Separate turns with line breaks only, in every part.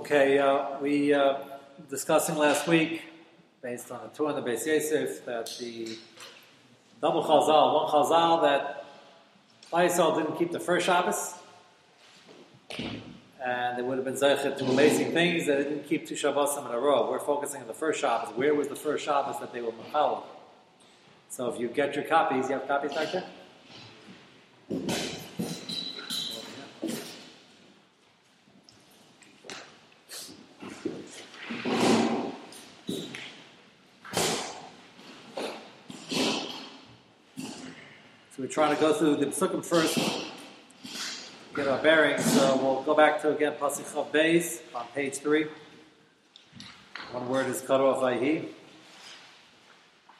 Okay, uh, we uh, discussing last week, based on the two on the Beis Yosef, that the double chazal, one chazal that Klaisel didn't keep the first Shabbos, and they would have been zeichet to amazing things. That they didn't keep two Shabbosim in a row. We're focusing on the first Shabbos. Where was the first Shabbos that they were machal? So if you get your copies, you have copies back there. Trying to go through the Psukim first, get our bearings. So we'll go back to again Pasuk Chav Beis on page three. One word is cut off Vayhi.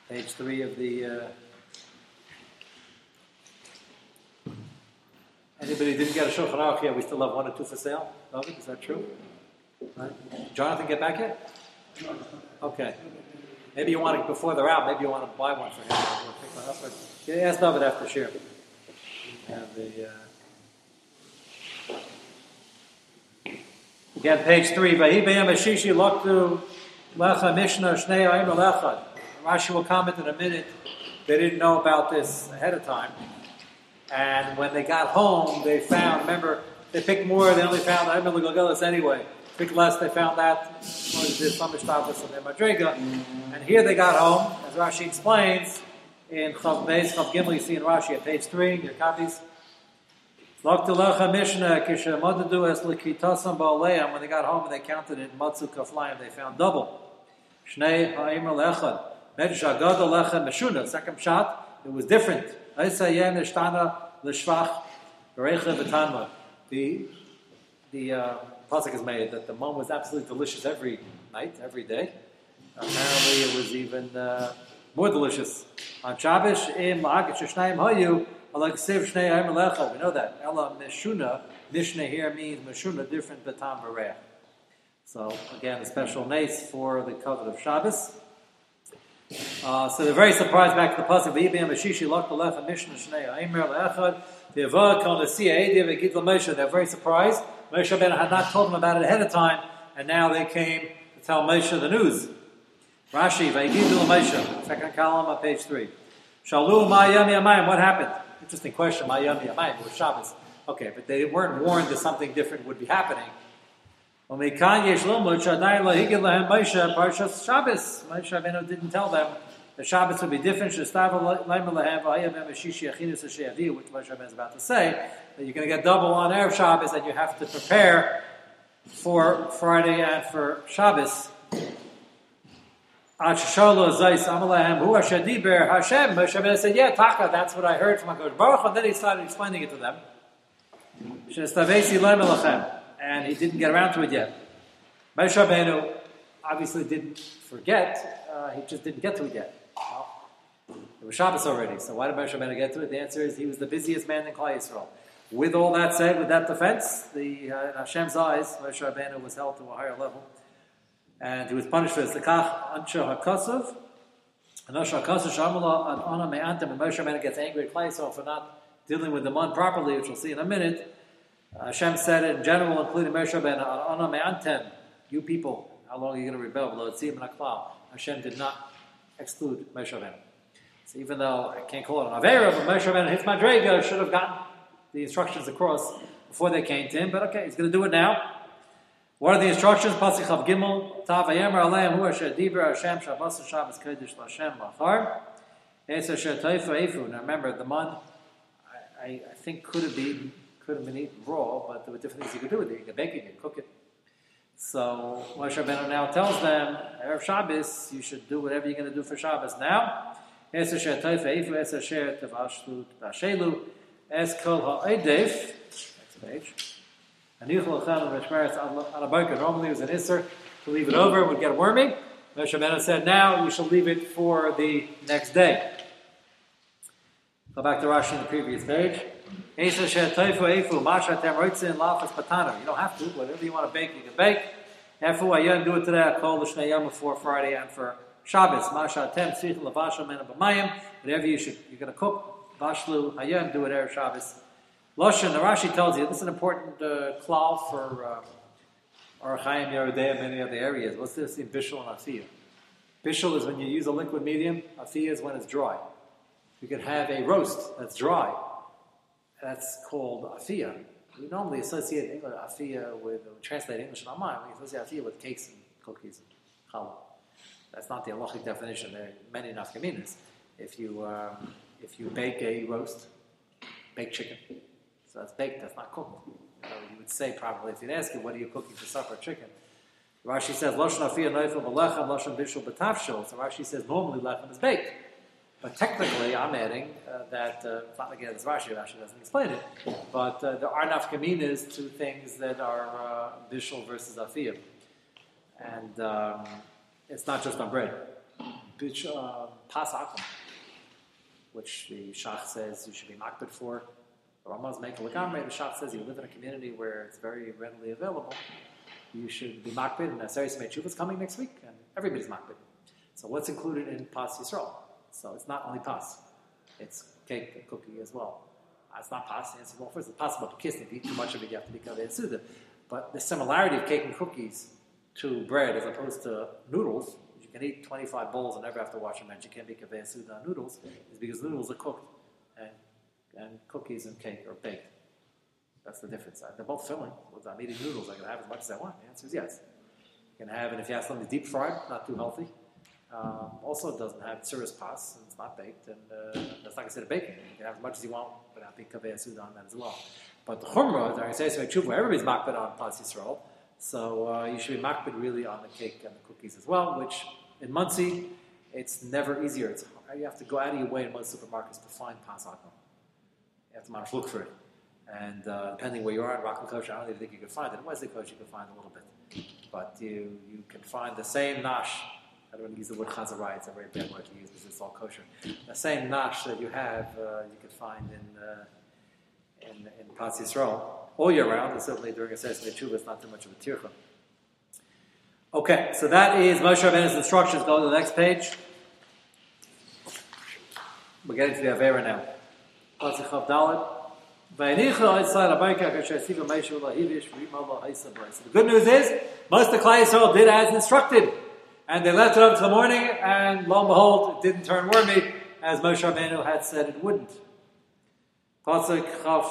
Page three of the. Uh, anybody didn't get a Shulchan Aruch yet? We still have one or two for sale. Is that true? Right. Jonathan, get back yet? Okay. Maybe you want to before they're out. Maybe you want to buy one for him. Up. But yeah, after share. And the. Uh, Again, page three. Vahi b'yam ashishi loktu lecha mishnah shnei ayim lecha. Rashi will comment in a minute. They didn't know about this ahead of time, and when they got home, they found. Remember, they picked more. They only found I ayim legogelis anyway. Picked less. They found that was the samishtabas and their madriga. And here they got home, as Rashi explains in Chav Beis Chav Gimel. You see in Rashi at page three. Your copies. Loktelecha Mishnah Kishamadadu Es Likitasam Ba'aleim. When they got home and they counted it, Matzu Kaflayim, they found double. Shnei Ha'imr Lechad. Medrash Agada Lechem Meshuna. Second shot, it was different. Aisayem Nishtana L'Shvach Berecha V'tanma. The the uh, pasuk is made that the mom was absolutely delicious every night, every day. Apparently, it was even uh, more delicious on Shabbos. Im La'agat Sheshnayim Hayu. Like Siv Shnei Ayim Lecha, we know that. Ella Meshuna, Mishnah here means Meshuna, different Batam Bareh. So, again, a special nace for the covenant of Shabbos. Uh, so they're very surprised back to the pasuk. V'yibim Mashishi Lach Lecha Mishnah Shnei Ayim Lecha. V'yavad Kol Nasiya Eidim V'gid Moshe. They're very surprised. Moshe Ben had not told them about it ahead of time, and now they came to tell Moshe the news. Rashi, V'yigid Moshe, second column on page three. Shalu Ma'ayam Yamayim. What happened? Interesting question. Ma'ayam Yamayim. It was Shabbos. Okay, but they weren't warned that something different would be happening. Shabbos. Moshe Rabbeinu didn't tell them the Shabbos would be different. Which Moshe is about to say, that you're going to get double on Erev Shabbos, and you have to prepare for Friday and for Shabbos. Ashshalo Zais Amalahem Hu Hashadiber Hashem. Moshe said, "Yeah, Taka, that's what I heard from Hakadosh Baruch." And then he started explaining it to them. And he didn't get around to it yet. Moshe Rabbeinu obviously didn't forget; uh, he just didn't get to it yet. It was Shabbos already, so why did Moshe Rabbeinu get to it? The answer is he was the busiest man in Klal Yisrael. With all that said, with that defense, the uh, in Hashem's eyes, Moshe Rabbeinu was held to a higher level and he was punished for this. Lekach ansha hakasav, and ansha hakasav shamala an ona me'antem, and Moshe Rabbeinu gets angry at Klai for not dealing with the man properly, which we'll see in a minute. Uh, Hashem said it in general, including Moshe Rabbeinu, an ona me'antem, you people, how long are you going to rebel? Below Tzim and Aklal. Hashem did not exclude Moshe Rabbeinu. So even though I can't call it an Avera, but Moshe Rabbeinu, his Madrega, should have gotten the instructions across before they came to him, but okay, he's going to do it now. What are the instructions? Pasuk Chav Gimel, Tav Vayemer Aleim Hu Asher Diber Hashem Shabbos Shabbos Kodesh Lashem Lachar. Es Asher Taifa Efu. Now remember, the man, I, I, think could have been could have been eaten raw, but there were different things you could do with it. You could bake it, you could cook it. So Moshe Rabbeinu now tells them, Erev Shabbos, you should do whatever you're going to do for Shabbos now. Es Asher Taifa Efu, Es Asher Tavashlu Tashelu, Es Kol Ha'edev. Next page. Normally it was an Isser to leave it over, it would get wormy. Moshe Rabbeinu said, now you shall leave it for the next day. Go back to Rashi in the previous page. You don't have to, whatever you want to bake, you can bake. Efu ayam, do it today. I call the Shnei Yom for Friday and for Shabbos. Masha tem tzich lavashal men. Whatever you should, you're going to cook. Bashlu hayam, do it Erev Shabbos. Lashon, the Rashi tells you, this is an important uh, clause for uh, or Chaim Yerodea, many other areas. What's this in Bishul and Afiyah? Bishul is when you use a liquid medium, Afiyah is when it's dry. You can have a roast that's dry. That's called Afiyah. We normally associate English Afiyah with, we translate English in our mind, we associate Afiyah with cakes and cookies and challah. That's not the halachic definition. There are many nafkaminas. If you, um, if you bake a roast, baked chicken, so that's baked, that's not cooked. So you would say probably, if you'd ask you, what are you cooking for supper? Chicken. Rashi says, Lashon afiyah noifel b'lechem, Lashon bishul b'tavshil. So Rashi says, normally lechem is baked. But technically, I'm adding uh, that, uh, like it's Rashi, Rashi doesn't explain it, but uh, there are nafkaminas to things that are uh, bishul versus afiyah. And um, it's not just on bread. Bish, uh, which the Shach says you should be makbid for. Ramaz make a lagamre. The Shach says you live in a community where it's very readily available. You should be makbid, and Aseris Mechuv is coming next week, and everybody's makbid. So what's included in Pas Yisrael? So it's not only Pas, it's cake and cookie as well. Uh, It's not Pas, answer well first. It's possible to kiss if you eat too much of it, you have to be Kaveh Suda. But the similarity of cake and cookies to bread as opposed to noodles, you can eat 25 bowls and never have to wash them, and you can't be Kaveh Suda noodles, is because noodles are cooked and cookies and cake are baked. That's the difference. They're both filling. I'm eating noodles. I can have as much as I want. The answer is yes. You can have, and if you have something deep fried, not too healthy. Um, also, it doesn't have cirrus pas, and it's not baked, and uh, that's not considered baking. You can have as much as you want without being kaveh on that as well. But the chumrah, during Seisei Tshuva, everybody's makbid on pas Yisrael, so uh, you should be makbid really on the cake and the cookies as well. Which in Monsey, it's never easier. It's you have to go out of your way in most supermarkets to find pas akum. You have to much look for it. And uh, depending where you are in Rockland Kosher, I don't even think you can find it. In Wesley Kosher, you can find a little bit. But you, you can find the same nash. I don't want to use the word chazarai, it's a very bad word to use because it's all kosher. The same nash that you have, uh, you can find in, uh, in, in Pas Yisrael all year round, and certainly during a of Tshuva, it's not too much of a tircha. Okay, so that is Moshe Rabbeinu's instructions. Go to the next page. We're getting to the Avera now. Pasuk Chav Dalet. So the good news is, most of Klai Yisrael did as instructed. And they left it up to the morning, and lo and behold, it didn't turn wormy, as Moshe Rabbeinu had said it wouldn't. Pasuk Chav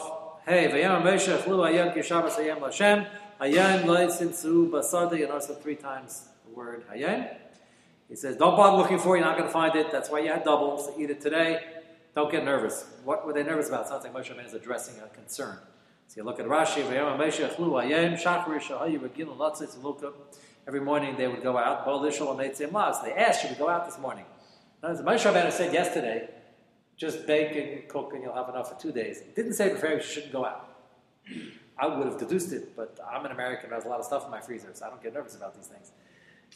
Hey, Vayam Moshe Chlu Hayam Kishavas Hayam Lashem Hayam Loitzimtzu Basada. You notice the three times the word Hayam. He says, don't bother looking for it, you're not going to find it. That's why you had doubles. So eat it today. Don't get nervous. What were they nervous about? It sounds like Moshe is addressing a concern. So you look at Rashi. Every morning they would go out. And Eitzim Las. They asked, should we go out this morning? As Moshe Rabbeinu said yesterday, just bake and cook and you'll have enough for two days. It didn't say before you shouldn't go out. I would have deduced it, but I'm an American. There's a lot of stuff in my freezer, so I don't get nervous about these things.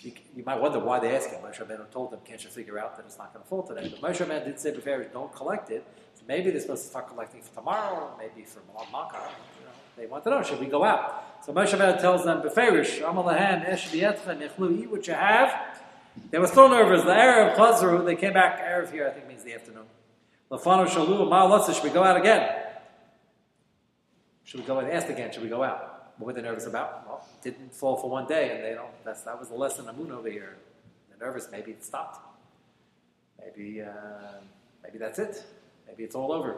You, you might wonder why they ask him. Moshe Rabbeinu told them, can't you figure out that it's not going to fall today? But Moshe Rabbeinu did say before, don't collect it. So maybe they're supposed to start collecting for tomorrow, or maybe for Malka. You know, they want to know, should we go out? So Moshe Rabbeinu tells them, Beferish, Amalahem, Esh V'yetchem, Yechlu, eat what you have. They were still nervous. The Arab Chazru, they came back, Arab here I think means the afternoon. Lafano Shalu, Ma'alotza, should we go out again? Should we go and ask again? Should we go out? What were they nervous about? Well, it didn't fall for one day, and they don't. That's that was the lesson Moon over here. They're nervous. Maybe it stopped. Maybe uh, maybe that's it. Maybe it's all over.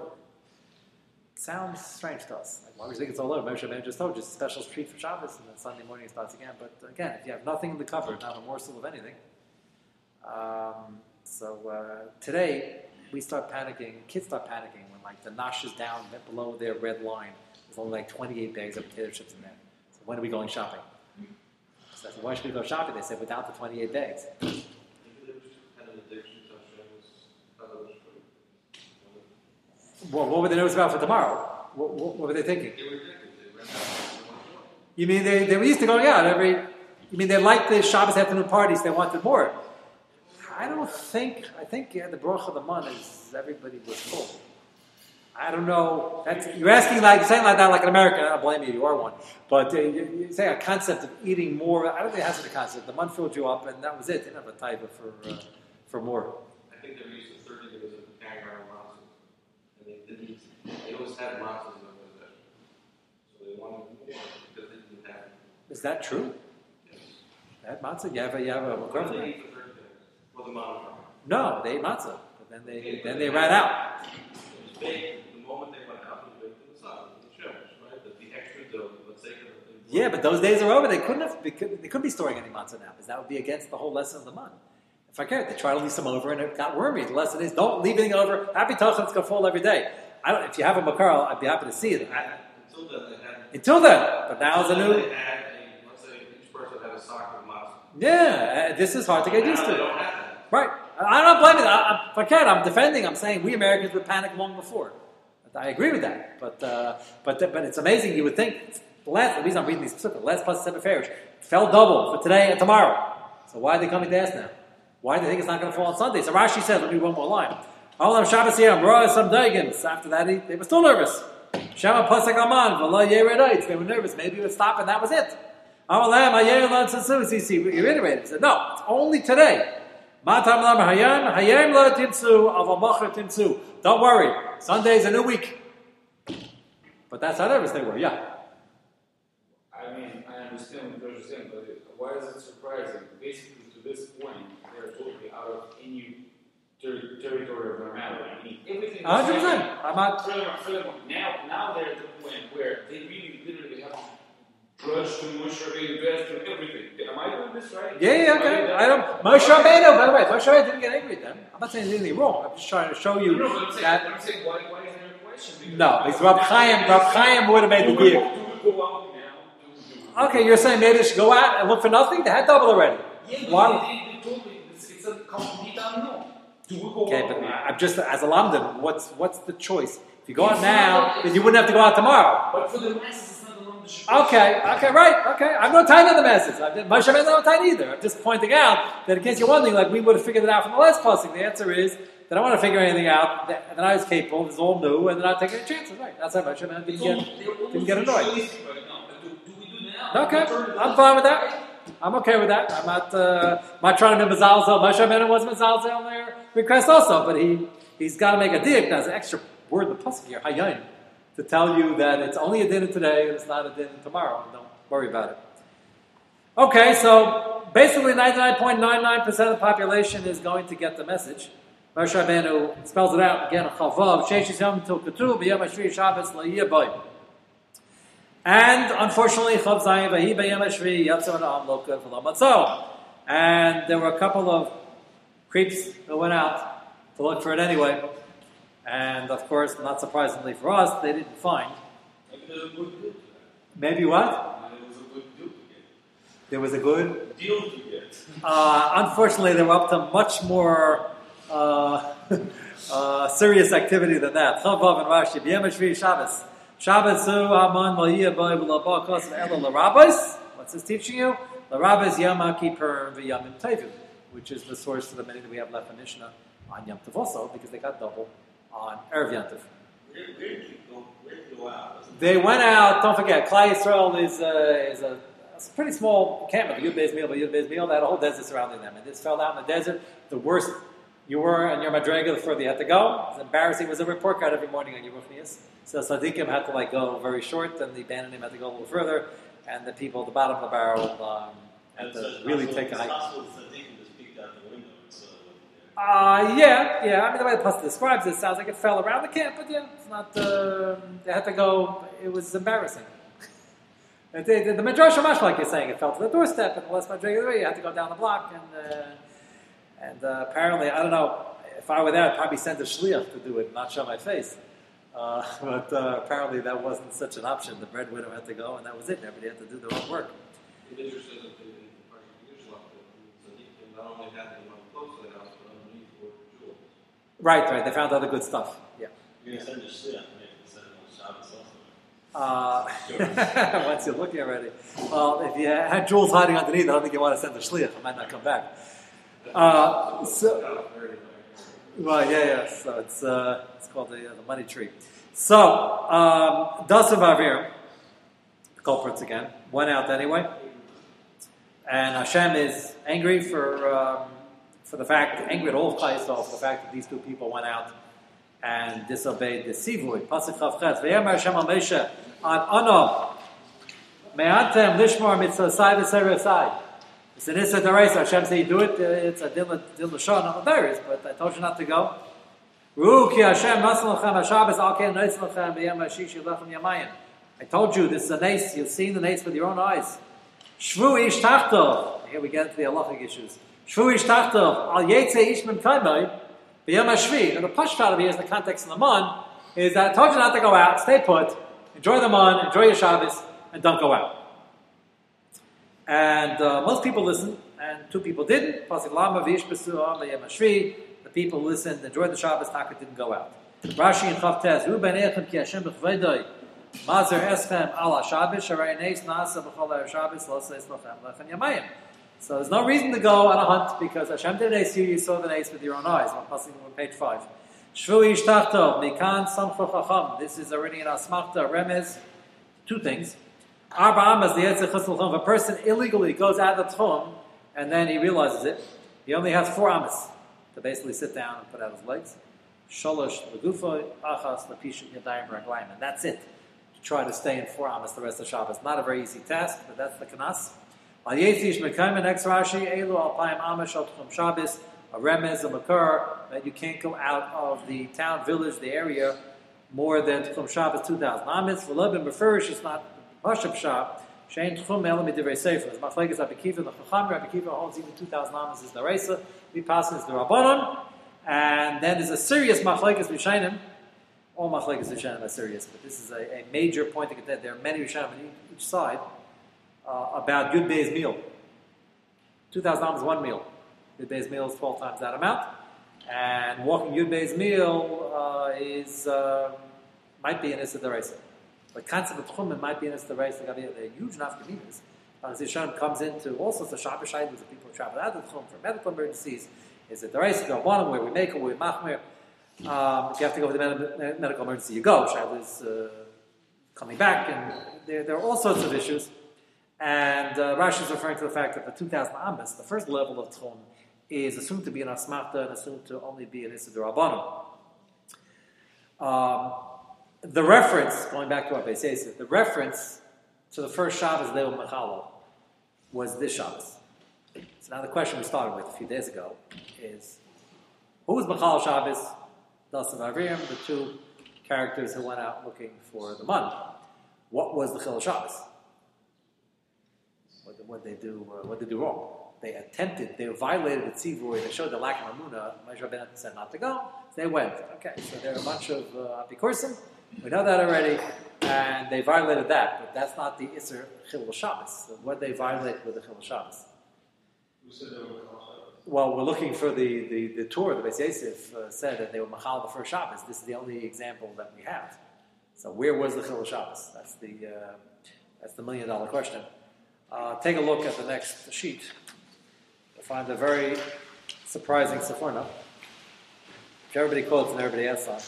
Sounds strange to us. Like, why would you think it's all over? Maybe Rabbeinu just told you it's a special treat for Shabbos, and then Sunday morning it starts again. But again, if you have nothing in the cupboard, not a morsel of anything. Um, so uh, today we start panicking. Kids start panicking when like the nosh is down below their red line. There's only like 28 bags of potato chips in there. So when are we going shopping? So I said, why should we go shopping? They said, without the 28 bags. Well, what were they nervous about for tomorrow? What, what, what were they thinking? You mean they, they were used to going out every. You mean they liked the Shabbos afternoon parties? They wanted more. I don't think. I think yeah, the bracha of the month is everybody was full. I don't know. That's, you're asking like saying like that like an American. I don't blame you. You are one. But uh, you, you say a concept of eating more. I don't think it has to be a concept. The month filled you up, and that was it. They didn't have a type for uh, for more.
I think they're used to 30 days of carrying around matzahs. And they didn't, they always had matzahs in their possession. So they wanted more because they didn't have.
Is that true? They had matzah. You have a, you have a
What
girl-
they eat for thirty days? Well, the.
No, they ate matzah. But then they then they ran out.
It was baked the moment they went out. It was baked in the sun, in the shemesh, right? That the extra dough, let's say, could have been-
Yeah, but those days are over. They couldn't have. They couldn't, they couldn't be storing any matzah now because that would be against the whole lesson of the month. If I care, they try to leave some over and it got wormy. The lesson is don't leave anything over. Happy Tachan, it's going to fall every day. I don't. If you have a makar, I'd be happy to see it. I,
Until then, they had.
until then, but now it's a new.
Had let's say, each person had a sock of matzah.
Yeah, uh, this is hard to get used
Now they
to.
don't.
Right. I- I'm not blaming it. I, I, if I can, I'm defending. I'm saying we Americans would panic long before. I agree with that. But uh, but but it's amazing. You would think the last the reason I'm reading these specific the last plus seven farish fell double for today and tomorrow. So why are they coming to ask now? Why do they think it's not going to fall on Sunday? So Rashi says, let me read one more line. Olam Shabbos Yom, Roa some Dagans. After that, he, they were still nervous. Shema Pasek Aman, V'la Yeredait. They were nervous. Maybe it would stop and that was it. Amalam Hayem Lan Tzitzum. He reiterated. He said, no, it's only today. Matam Lam Hayem, Hayem La Timtzu, Avamacha Timtzu. Don't worry. Sunday's a new week. But that's how nervous they were, yeah.
I mean, I understand what you're saying, but why is it surprising? Basically, to this point, they're totally out of any ter- territory of normality. I mean, everything. is
100%.
happening.
I'm not.
Now, now they're at the point where they really, literally have grudge to Moshe Rabbeinu, best to everything. Am I doing this right?
Yeah, yeah,
I
okay. I don't. Moshe Rabbeinu, by the way, Moshe Rabbeinu didn't get angry at them. I'm not saying anything wrong. I'm just trying to show you
No, but I'm saying,
that.
I'm saying, why, why is there a question? Because
No, because Rab Chaim, Rab Chaim would have made the deal. Okay, you're saying maybe they should go out and look for nothing? They had double already.
Yeah,
Why?
they, they, they it's, it's a complete unknown. Do we go
Okay, but? I'm just as a lamdan. What's what's the choice? If you go out now, then you wouldn't have to go out tomorrow.
But for the masses, it's not alone the
Okay, okay, right, okay. I'm not tied to the masses. Moshe Rabbeinu not tied either. I'm just pointing out that in case you're wondering, like we would have figured it out from the last passing. The answer is that I want to figure anything out. That, that I was capable. It was all new, and then I take any chances. Right? That's how Moshe Rabbeinu didn't get didn't get annoyed. Okay, I'm fine with that. I'm okay with that. I'm not, uh, not trying to be Mazalzel. Moshe Rabbeinu was Mazalzel on their request also, but he, he's got to make a dick. That's an extra word in the Pasuk here, Hayayin, to tell you that it's only a dinner today and it's not a dinner tomorrow. Don't worry about it. Okay, so basically 99.99% of the population is going to get the message. Moshe Rabbeinu spells it out again, Chavav, Sheshis Yom Til Ketuv, B'Yom HaShvi Shabbos La'yeh. And unfortunately, Chav Zayin Vahi B'Yom HaShvi Yatzav Loka V'Lo And there were a couple of creeps that went out to look for it anyway. And of course, not surprisingly for us, they didn't find.
Maybe there's a good deal to
Maybe what?
that. Maybe there's a good deal to get.
There was a good
Deal to get.
Uh, unfortunately, they were up to much more uh, uh, serious activity than that. Chavav and Rashi, Shabbos. Shabbos zu Aman Maliyah Boy V'Labah Kos Elo What's this teaching you? L'Rabbis Yom HaKippur V'Yom Tevim, which is the source of the many that we have left in Mishnah on Yom Tov also, because they got double on Erev Yom Tov.
Where, where did you go? Where did you go out?
They went out. Don't forget, Klai Yisrael is a, is a, a pretty small encampment. Yud Beis Meal, but Yud Beis Meal, they had a whole desert surrounding them. And this fell out in the desert. The worst you were on your madrega, the further you had to go. It was embarrassing. It was a report card every morning on Yeruchnias. So Sadiqim had to like go very short, and the Bananim had to go a little further, and the people at the bottom of the barrel um, had
It's,
to
uh,
really
it's
take a hike.
possible to think peeked out the window.
Uh, yeah, yeah. I mean, the way the pasuk describes it, it sounds like it fell around the camp, but yeah, it's not. Uh, they had to go. It was embarrassing. the, the, the Midrash like you're saying, it fell to the doorstep, and the less Madrig the you had to go down the block, and uh, and uh, apparently, I don't know. If I were there, I'd probably send a shliach to do it, not show my face. Uh, but uh, apparently, that wasn't such an option. The breadwinner had to go, and that was it. Everybody had to do their own work.
The Midrash says that the Parshat Yishlach, that the Tzaddikim not only had the money close to the house, but underneath were jewels.
Right, right. They found other good stuff. Yeah.
You're going to send a shliach, maybe send it on Shabbos also.
Uh, once you're looking already. Well, if you had jewels hiding underneath, I don't think you want to send the shliach. It might not come back. Uh, so, well, yeah, yeah. So it's uh, it's called the, uh, the money tree. So um, Dasav Avir, culprits again, went out anyway, and Hashem is angry for um, for the fact, angry at all of Klai for the fact that these two people went out and disobeyed the sivui. Pasuk Chavchet. V'yamar Hashem al Moshe ano me'atem lishmor mitzvasai v'seresai. It's an Issa Daraisa. Hashem say you do it, uh, it's a Dil Lashon, not Ladaris, but I told you not to go. Ru ki Hashem ha-Shabbos al ken nais lechem b'yem ha-shishi yamayim. I told you, this is a nace, you've seen the nace with your own eyes. Shvu ish tachtov. Here we get into the halachic issues. Shvu ish tachtov. Al ish kaimai ha-shvi. Now the pashtat of here is the context of the mon, is that I told you not to go out, stay put, enjoy the mon, enjoy your Shabbos, and don't go out. And uh, most people listened, and two people didn't. The people who listened, enjoyed the Shabbos, Taka didn't go out. Rashi and Chavtes, Ru ben echem ki Hashem b'chvedoi. Mazer eschem ala Shabbos, sharai neis. So there's no reason to go on a hunt because Hashem did ace you, saw the ace with your own eyes. On Pasuk on page 5. Shvu ish tachtov, mikan samcho chacham. This is already in Asmachta, Remez. Two things. Arba amas, the Yetzir Chesel Chum. If a person illegally goes out of the Tchum and then he realizes it, he only has four amas to basically sit down and put out his legs. Sholosh legufoy, achas lepisha yadayim raglayim. And that's it. To try to stay in four amas the rest of Shabbos. Not a very easy task, but that's the kanas. Al yetzish mekayim, next Rashi, elu alpayim amash al Tchum Shabbos, a remez, a makar, that you can't go out of the town, village, the area, more than Tchum Shabbos 2,000 amas. V'lo ben beferish, it's not Pashup Shah, Shein Tchum Elam Divrei Sefer. As Machlekes Rabbi Kiva, the Chacham, Rabbi Kiva holds even 2,000 amas is the Reisa, we pass is the Rabbanon, and then there's a serious Machlekes Rishainim, all Machlekes Rishainim are serious, but this is a, a major point to get there. Are many Rishainim on each side uh, about Yud Bey's meal. 2,000 amas one meal. Yud Bey's meal is 12 times that amount, and walking Yud Bey's meal uh, is, uh, might be an Issa Reisa. The concept of tchumim might be in the race. They're huge nafkaminas. As Yishon comes into all sorts of Shabbos Shabbos that people who travel out of the tchum for medical emergencies. Is it the race to go where we make it, where we machmir? Um, if you have to go for the med- medical emergency, you go. Shabbos uh, coming back, and there, there are all sorts of issues. And uh, Rashi is referring to the fact that the 2,000 amas, the first level of tchum, is assumed to be an asmachta and assumed to only be an isidur um, the reference, going back to what they say, the reference to the first Shabbos Leil Mechalo was this Shabbos. So now the question we started with a few days ago is, who was Mechal Shabbos? Dasav Avrim, the two characters who went out looking for the mun. What was the Chil Shabbos? What did, they do? Uh, what did they do wrong? They attempted. They violated the tzivur. They showed the lack of amuna. Moshe Rabbeinu said not to go. They went. Okay, so there are a bunch of uh, apikursim. We know that already, and they violated that. But that's not the Isser Chil Shabbos. So what they violate with the Chil Shabbos?
Who said they were
Well, we're looking for the, the, the tour. The Beis Yosef uh, said that they were Machal the first Shabbos. This is the only example that we have. So where was the Chil Shabbos? That's the, uh, that's the million dollar question. Uh, take a look at the next sheet. You'll find a very surprising Seforno, which everybody quotes and everybody asks on.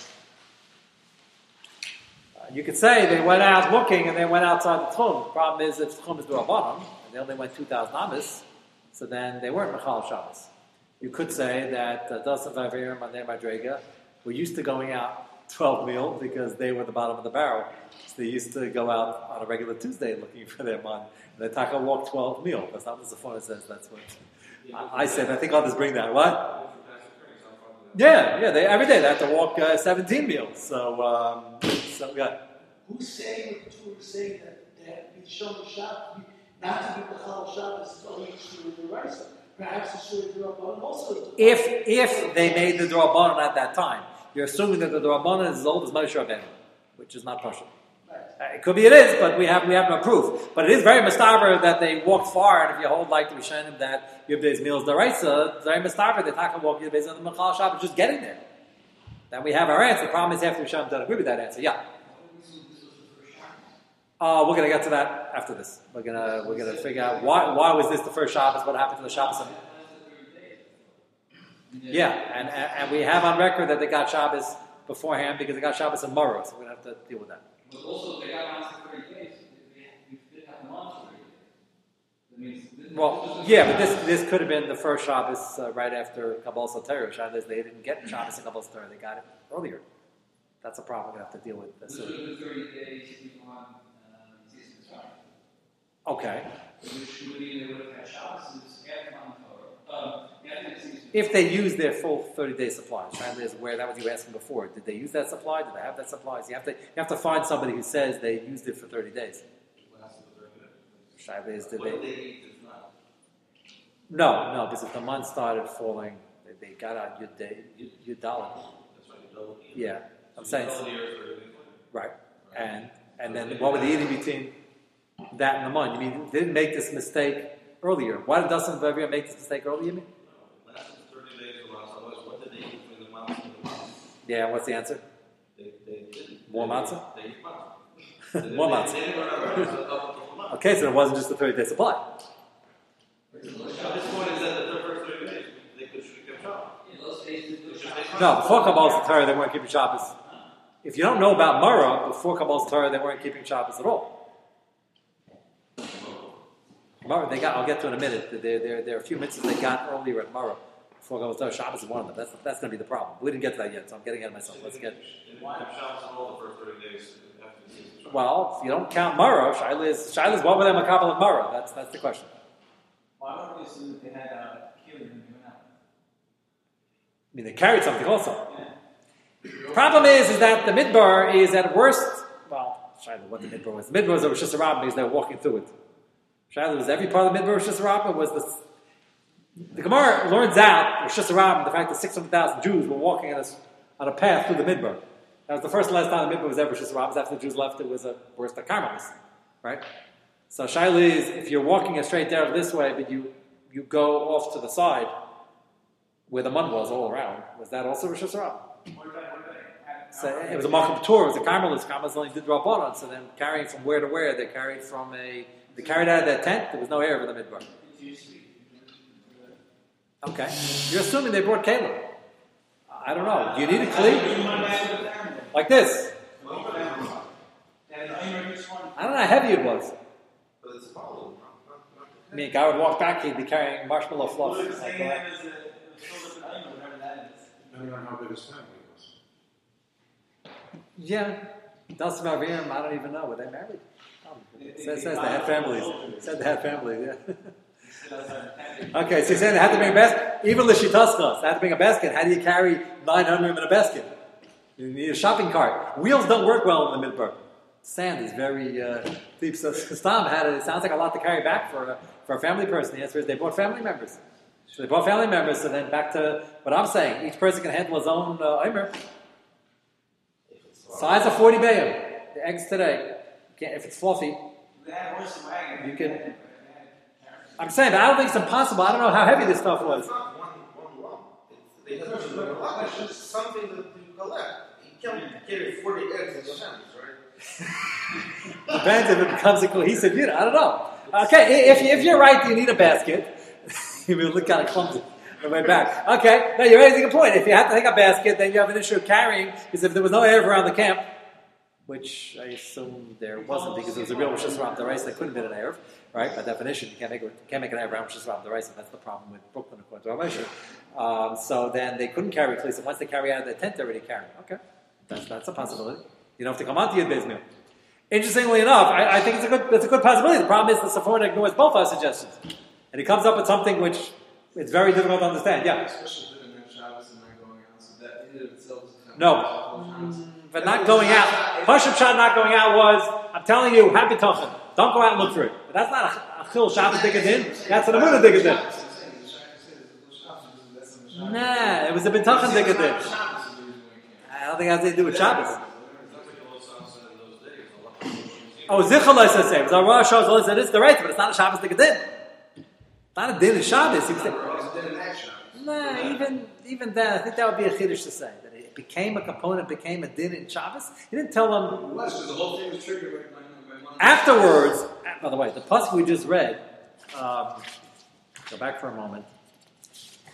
You could say they went out looking and they went outside the Tchum. The problem is if Tchum is Durabbanim, and they only went 2,000 Amis, so then they weren't Machal Shabbos. You could say that uh, Dasav Avirim and their Madrega were used to going out 12 meal because they were the bottom of the barrel. So they used to go out on a regular Tuesday looking for their man. And the Taka walk 12 meal. That's not what the Seforno says. That's what I, I said. I think others bring that. What? Yeah, yeah. They, every day they have to walk uh, 17 meals. So, um, yeah.
Who's saying the Torah is saying that they have to be shown the shop, not to be the Chal Shabbos, only to the Raisa. Perhaps the Shur Rabbanon also.
If if they made the Drabanan at that time, you're assuming that the Drabanan is as old as Moshe Rabbeinu, which is not partial.
Right.
Uh, it could be it is, but we have we have no proof. But it is very mustaber that they walked far, and if you hold like the Rishonim that Yubdei's meals deraisa, it's very mustaber that Taka walk Yubdei's on the Machal Shabbat just getting there. Then we have our answer. The problem is after Rishonim don't agree with that answer. Yeah. Uh, we're gonna get to that after this. We're gonna we're gonna figure out why why was this the first Shabbos? What happened to the Shabbos? Yeah, and, and and we have on record that they got Shabbos beforehand because they got Shabbos and Morrow, so we're gonna have to deal with that.
But also, they got on for 30 days. They, we did have them on for 30 days. That means. this-
Well, yeah, but this this could have been the first Shabbos uh, right after Kabbalas Torah. Shabbos they didn't get Shabbos and Kabbalas Torah; they got it earlier. That's a problem we're gonna have to deal with.
This
So,
would have been 30 days before season was right.
Okay.
Usually they would have had Shabbos and it's after Mount Torah. Um, after the season.
If they use their full 30 day supply, China is where that was you asking before. Did they use that supply? Did they have that supply? So you have to you have to find somebody who says they used it for 30 days.
Lasted the thirty days.
Shaila is did
What
they?
they eat if not?
No, no, because if the month started falling, they, they got out your day, your dollar.
That's right, you don't.
Yeah, I'm
So
saying
you double yours thirty days later.
right. And and then what were they eating between that and the month? You mean they didn't make this mistake earlier? Why did Dustin Bavia make this mistake earlier? You mean?
No, it lasted thirty days or less. Otherwise, what did they eat between the months and the months?
Yeah. What's the answer?
They, they didn't.
More matzah?
They ate matzah. They didn't-
More matzah. Okay, so it wasn't just the 30 day supply. No, before Kabbalah's Torah, they weren't keeping Shabbos. If you don't know about Mara, before Kabbalah's Torah, they weren't keeping Shabbos at all. Mara, they got. I'll get to in a minute. There, there, there are a few mitzvahs they got earlier at Mara. Before Kabbalah's Torah, Shabbos is one of them. That's, that's going to be the problem. We didn't get to that yet, so I'm getting ahead of myself. Let's get.
Didn't Shabbos all the first thirty days
Well, if you don't count Mara, Shaila is, Shaila is what were they Makabal at Mara? That's, that's the question.
Why don't we assume that they had a killing when they went out?
I mean, they carried something also. The problem is, is that the midbar is at worst. Well, Shiloh, what the midbar was. The midbar was a Rosh Hashanah because they were walking through it. Shiloh was every part of the midbar Rosh Hashanah was the. The Gemara learns out Rosh Hashanah the fact that six hundred thousand Jews were walking on a, on a path through the midbar. That was the first last time the midbar was ever Hashanah. After the Jews left, it was a worse the Carmelites, right? So Shiloh is if you're walking a straight down this way, but you you go off to the side where the mud was all around. Was that also Rosh Hashanah? So it was a Malcham tour, it was a Carmelist. Carmelists only did Rabbanon, so then carrying from where to where, they carried from a, they carried out of their tent, there was no air in the midbar. Okay. You're assuming they brought Caleb. I don't know. Do you need a cleat? Like this. I don't know how heavy it was. I mean, a guy would walk back, he'd be carrying marshmallow fluff. Like that.
Depending on how big his family was.
Yeah. Dasan Aviram, I don't even know. Were they married? It says, says they had families. It said they had families, yeah. Okay, so you're saying they had to bring a basket? Even Lishitaskas, they had to bring a basket. How do you carry 900 in a basket? You need a shopping cart. Wheels don't work well in the midbar. Sand is very uh, deep. So Stam had it. It sounds like a lot to carry back for a, for a family person. The answer is they brought family members. So they brought family members. So then back to what I'm saying. Each person can handle his own uh, Omer. Size of 40 bayim. The eggs today. If it's fluffy. You can- I'm saying, but I don't think it's impossible. I don't know how heavy this stuff was.
It's not one, one lump. It's, a. It's something that you collect. You can't carry 40 eggs in your right?
Depends if it becomes a cohesive unit. I don't know. Okay, if, if you're right, you need a basket. you look kind of clumsy on the way back. Okay, now you're raising a point. If you have to take a basket, then you have an issue of carrying, because if there was no air around the camp, which I assume there wasn't because it was a real Rosh Hashanah the rice. there couldn't have been an Erev, right? By definition, you can't make, can't make an Erev around the rice, and that's the problem with Brooklyn according to our Moshe. Um, so then they couldn't carry Klisa. Once they carry out of their tent, they're already carrying. Okay, that's, that's a possibility. You don't have to come onto your business. Interestingly enough, I, I think it's a good, it's a good possibility. The problem is the Seforno ignores both our suggestions. And he comes up with something which it's very difficult to understand. Yeah.
In out, in
No. But not going out. Pashup Shad not going out was, I'm telling you, happy tochen. Don't go out and look for it. But that's not a, a chil Shabbos digging That's an Amunah digging Nah, it was a b'tachan digging I don't think it has anything to do with Shabbos. Oh, Zichalai says it was a Rosh Hashanah said it's the right, but it's not a Shabbos digging Not a din in Shabbos. He was saying- Nah, even even then, I think that would be a chiddush to say that it became a component, became a din in Shabbos. He didn't tell them
was because the whole thing was triggered by my, my
afterwards. By the way, the pasuk we just read. Um, go back for a moment.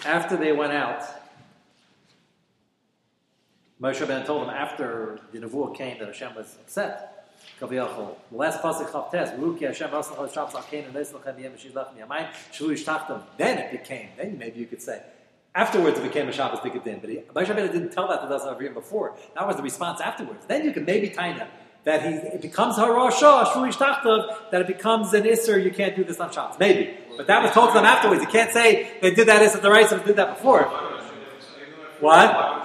After they went out, Moshe Ben told them after the nevuah came that Hashem was upset. Kaviyachol. The last pasuk Chavtes. Ruki Hashem Rasach Hashem Zakein and Neslachem Yem Shilach Miyamayim Shlu Ishtachtam. Then it became. Then maybe you could say. Afterwards, it became a Shabbos Dikadin. But he- Moshe Ben didn't tell that to Dasan Avrim before. That was the response afterwards. Then you could maybe tie that. that he it becomes harasha shvuish tachtav, that it becomes an isser. You can't do this on Shabbos. Maybe, but that was told to them afterwards. You can't say they did that isser the right and did that before. What?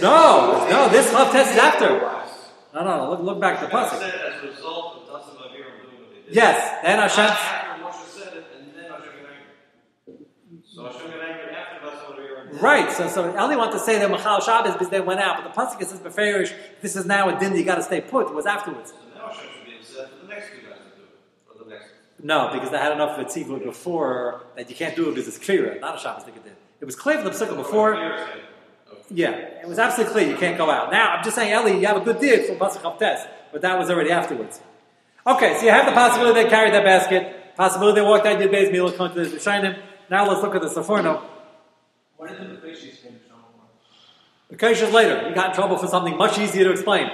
No, no. This love test is after. No, no. no look, look back at the pasuk.
as a result of Dasan Aviram doing what they did.
Yes, then Hashem.
After Moshe said it, and then Hashem got angry. So Hashem got angry after Dasan Aviram.
Right, so so I only want to say that Machal Shabbos because they went out, but the pasuk says beferish. This is now a din that you got to stay put. It was afterwards.
So now Hashem should be upset for the next two guys to do it. Or the next.
No, because they had enough of tzivut before that you can't do it because it's clear, not a Shabbos thing it did. It was clear from the pasuk before. Yeah, it was absolutely clear you can't go out. Now I'm just saying, Eli, you have a good deal from pasuk of but that was already afterwards. Okay, so you have the possibility they carried that basket, possibility they walked out your base meal, come to the Rishonim. Now let's look at the Seforno.
What did the Beishis finish on?
The Kosher's later. You got in trouble for something much easier to explain.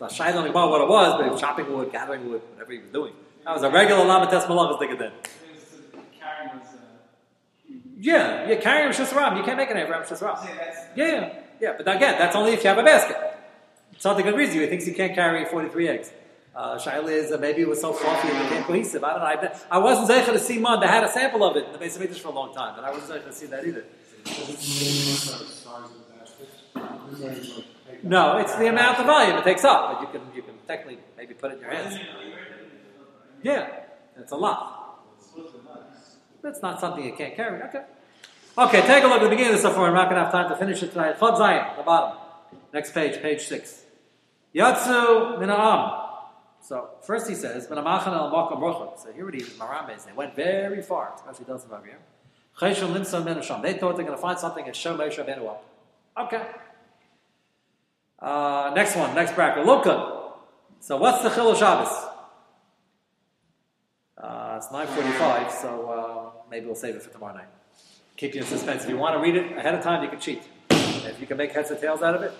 Not shy on about what it was, but he was chopping wood, gathering wood, whatever he was doing. That was a regular Lama Tes Malachas thing then. Yeah, yeah, carrying Rishus Ram. You can't make an Abraham Rishus Ram.
say that's.
Yeah, yeah, yeah. But again, that's only if you have a basket. It's not the good reason. He thinks you can't carry 43 eggs. Uh, Shaila is uh, maybe it was so fluffy and it became cohesive. I don't know. I, bet- I wasn't zeicher to see one. They had a sample of it in the base of English for a long time, but I wasn't zeicher to see that either. No, it's the amount of volume it takes up, but you can you can technically maybe put it in your hands. Yeah, it's a lot. That's not something you can't carry. Okay. Okay, take a look at the beginning of the Seforno. I'm not going to have time to finish it tonight. Chod Zion, the bottom. Next page, page six. Yatsu mina'am. So first he says, "Minamachan al makom rochot." So here it is, Marambes. They went very far, especially those of Avir. Cheshul limsa menasham. They thought they're going to find something and show Moshe Rabbeinu up. Okay. Uh, next one, next bracket. Luka. So what's the Chil Shabbos? It's 9.45, so uh, maybe we'll save it for tomorrow night. Keep you in suspense. If you want to read it ahead of time, you can cheat. If you can make heads or tails out of it,